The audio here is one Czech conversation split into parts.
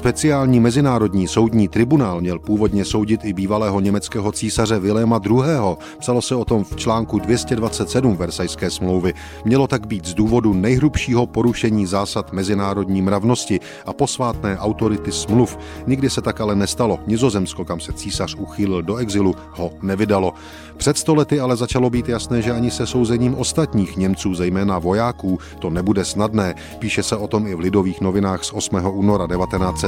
Speciální mezinárodní soudní tribunál měl původně soudit i bývalého německého císaře Viléma II. Psalo se o tom v článku 227 Versajské smlouvy. Mělo tak být z důvodu nejhrubšího porušení zásad mezinárodní mravnosti a posvátné autority smluv. Nikdy se tak ale nestalo. Nizozemsko, kam se císař uchýlil do exilu, ho nevydalo. Před stolety ale začalo být jasné, že ani se souzením ostatních Němců, zejména vojáků, to nebude snadné. Píše se o tom i v Lidových novinách z 8. února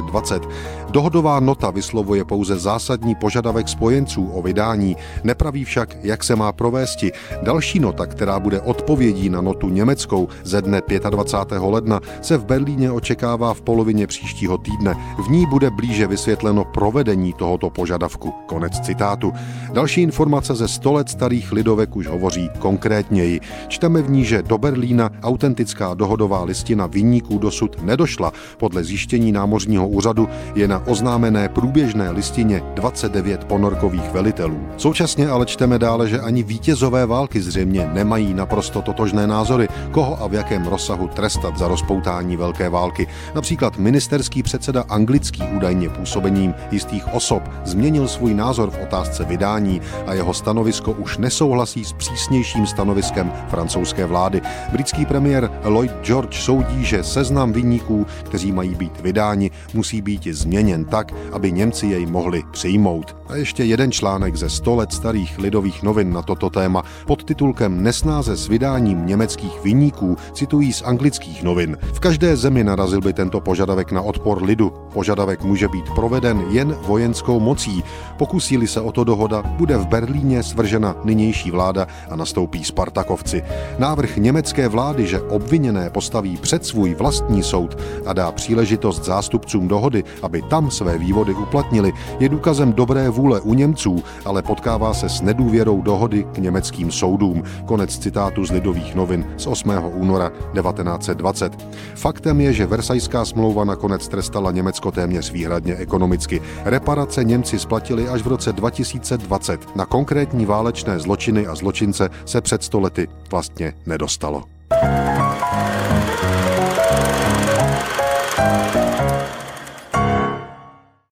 1920. Dohodová nota vyslovuje pouze zásadní požadavek spojenců o vydání, nepraví však, jak se má provést. Další nota, která bude odpovědí na notu německou ze dne 25. ledna, se v Berlíně očekává v polovině příštího týdne. V ní bude blíže vysvětleno provedení tohoto požadavku. Konec citátu. Další informace ze 100 let starých lidovek už hovoří konkrétněji. Čteme v ní, že do Berlína autentická dohodová listina vinníků dosud nedošla. Podle zjištění námořního úřadu je na oznámené průběžné listině 29 ponorkových velitelů. Současně ale čteme dále, že ani vítězové války zřejmě nemají naprosto totožné názory, koho a v jakém rozsahu trestat za rozpoutání velké války. Například ministerský předseda anglický údajně působením jistých osob změnil svůj názor v otázce vydání a jeho stanovisko už nesouhlasí s přísnějším stanoviskem francouzské vlády. Britský premiér Lloyd George soudí, že seznam vinníků, kteří mají být vydáni, musí být změněn tak, aby Němci jej mohli přijmout. A ještě jeden článek ze 100 let starých lidových novin na toto téma pod titulkem Nesnáze s vydáním německých vinníků citují z anglických novin. V každé zemi narazil by tento požadavek na odpor lidu. Požadavek může být proveden jen vojenskou mocí. Pokusí se o to dohoda, bude v Berlíně svržena nynější vláda a nastoupí Spartakovci. Návrh německé vlády, že obviněné postaví před svůj vlastní soud a dá příležitost zástupcům dohody, aby tam své vývody uplatnili, je důkazem dobré vůle u Němců, ale potkává se s nedůvěrou dohody k německým soudům. Konec citátu z Lidových novin z 8. února 1920. Faktem je, že Versajská smlouva nakonec trestala Německo téměř výhradně ekonomicky. Reparace Němci splatili až v roce 2020. Na konkrétní válečné zločiny a zločince se před stolety vlastně nedostalo.